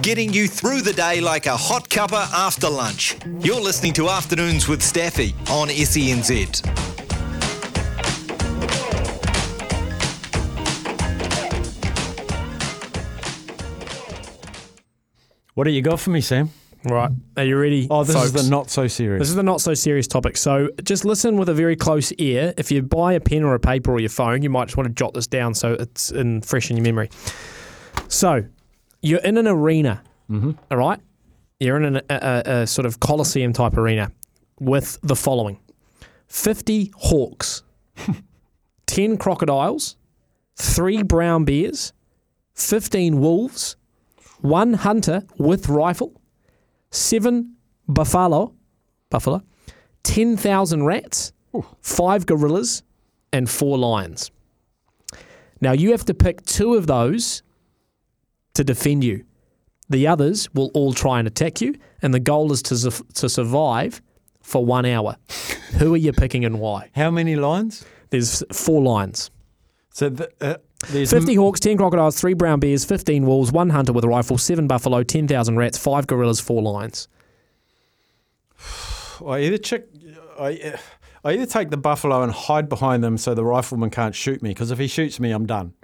getting you through the day like a hot cuppa after lunch. You're listening to Afternoons with Staffy on SENZ. What do you got for me, Sam? Right. Are you ready? Oh, this is the not so serious. This is the not so serious topic. So just listen with a very close ear. If you buy a pen or a paper or your phone, you might just want to jot this down so it's in fresh in your memory. So you're in an arena, mm-hmm. all right? You're in an, a, a, a sort of coliseum type arena with the following: fifty hawks, ten crocodiles, three brown bears, fifteen wolves, one hunter with rifle seven buffalo, buffalo, ten thousand rats, five gorillas, and four lions. Now you have to pick two of those to defend you. The others will all try and attack you, and the goal is to su- to survive for one hour. Who are you picking and why? How many lines? There's four lions. So the, uh, there's 50 hawks, 10 crocodiles, 3 brown bears, 15 wolves, 1 hunter with a rifle, 7 buffalo, 10,000 rats, 5 gorillas, 4 lions. I either check. I, I either take the buffalo and hide behind them so the rifleman can't shoot me because if he shoots me, I'm done.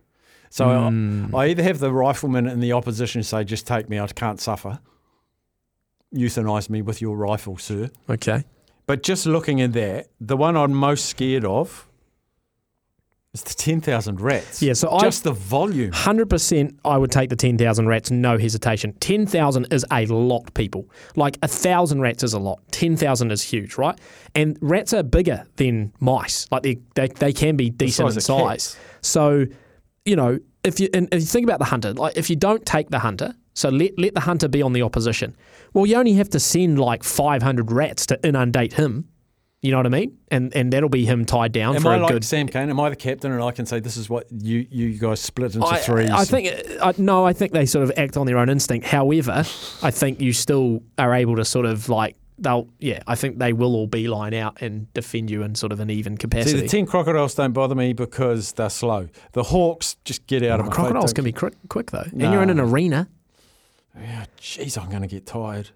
So I, hmm. I either have the rifleman in the opposition say, "Just take me, I can't suffer." Euthanize me with your rifle, sir. Okay. But just looking at that, the one I'm most scared of is the ten thousand rats. Yeah, so I- just the volume. 100% I would take the 10,000 rats, no hesitation. 10,000 is a lot, people. Like, a 1,000 rats is a lot. 10,000 is huge, right? And rats are bigger than mice. Like, they, they, they can be decent in size of size. So, you know, if you, and if you think about the hunter, like, if you don't take the hunter, so let, let the hunter be on the opposition, well, you only have to send like 500 rats to inundate him. You know what I mean? And and that'll be him tied down Am for I a like good Sam Kane? Am I the captain and I can say this is what you you guys split into I, threes? I think uh, I, no, I think they sort of act on their own instinct. However, I think you still are able to sort of like they'll yeah. I think they will all beeline out and defend you in sort of an even See, capacity. the ten crocodiles don't bother me because they're slow. The hawks just get out of my. Crocodiles can be quick, quick though, and you're in an arena. Yeah, jeez, I'm going to get tired.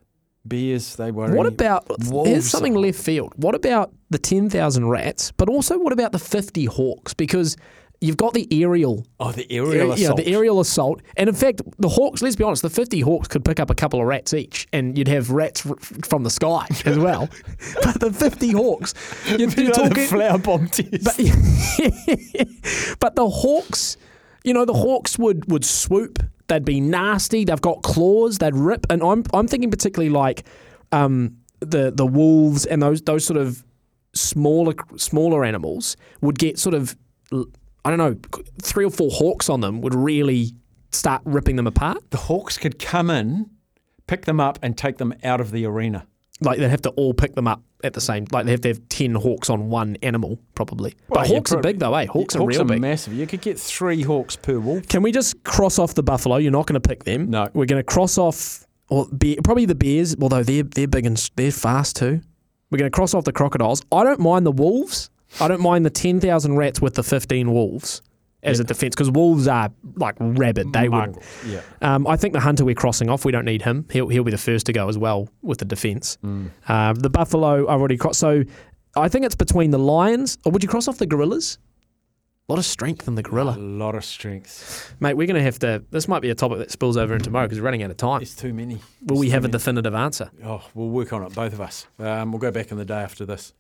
Bears, they worry. What about Wolves here's something left field? What about the ten thousand rats? But also, what about the fifty hawks? Because you've got the aerial Oh, the aerial yeah, assault. the aerial assault. And in fact, the Hawks, let's be honest, the 50 Hawks could pick up a couple of rats each, and you'd have rats r- from the sky as well. but the 50 Hawks, you're, You you're know, the talking. flower bomb test. But, but the Hawks, you know, the Hawks would, would swoop. They'd be nasty. They've got claws. They'd rip. And I'm, I'm thinking particularly like um, the the wolves and those those sort of smaller smaller animals would get sort of I don't know three or four hawks on them would really start ripping them apart. the hawks could come in, pick them up, and take them out of the arena. Like they'd have to all pick them up at the same. Like they have to have ten hawks on one animal probably. Well, but hawks are big though, eh? Hawks are hawks real are big. massive. You could get three hawks per wolf. Can we just cross off the buffalo? You're not going to pick them. No. We're going to cross off or bear, probably the bears, although they're they're big and they're fast too. We're going to cross off the crocodiles. I don't mind the wolves. I don't mind the ten thousand rats with the fifteen wolves as a defense because wolves are like rabid. They would. Yeah. Um, I think the hunter we're crossing off. We don't need him. He'll he'll be the first to go as well with the defense. Uh, the buffalo I've already crossed. So I think it's between the lions. Or would you cross off the gorillas? A lot of strength in the gorilla. A lot of strength. Mate, we're going to have to. This might be a topic that spills over in tomorrow because we're running out of time. It's too many. Will we It's have too a definitive answer? many. Oh, we'll work on it, both of us. Um, we'll go back in the day after this.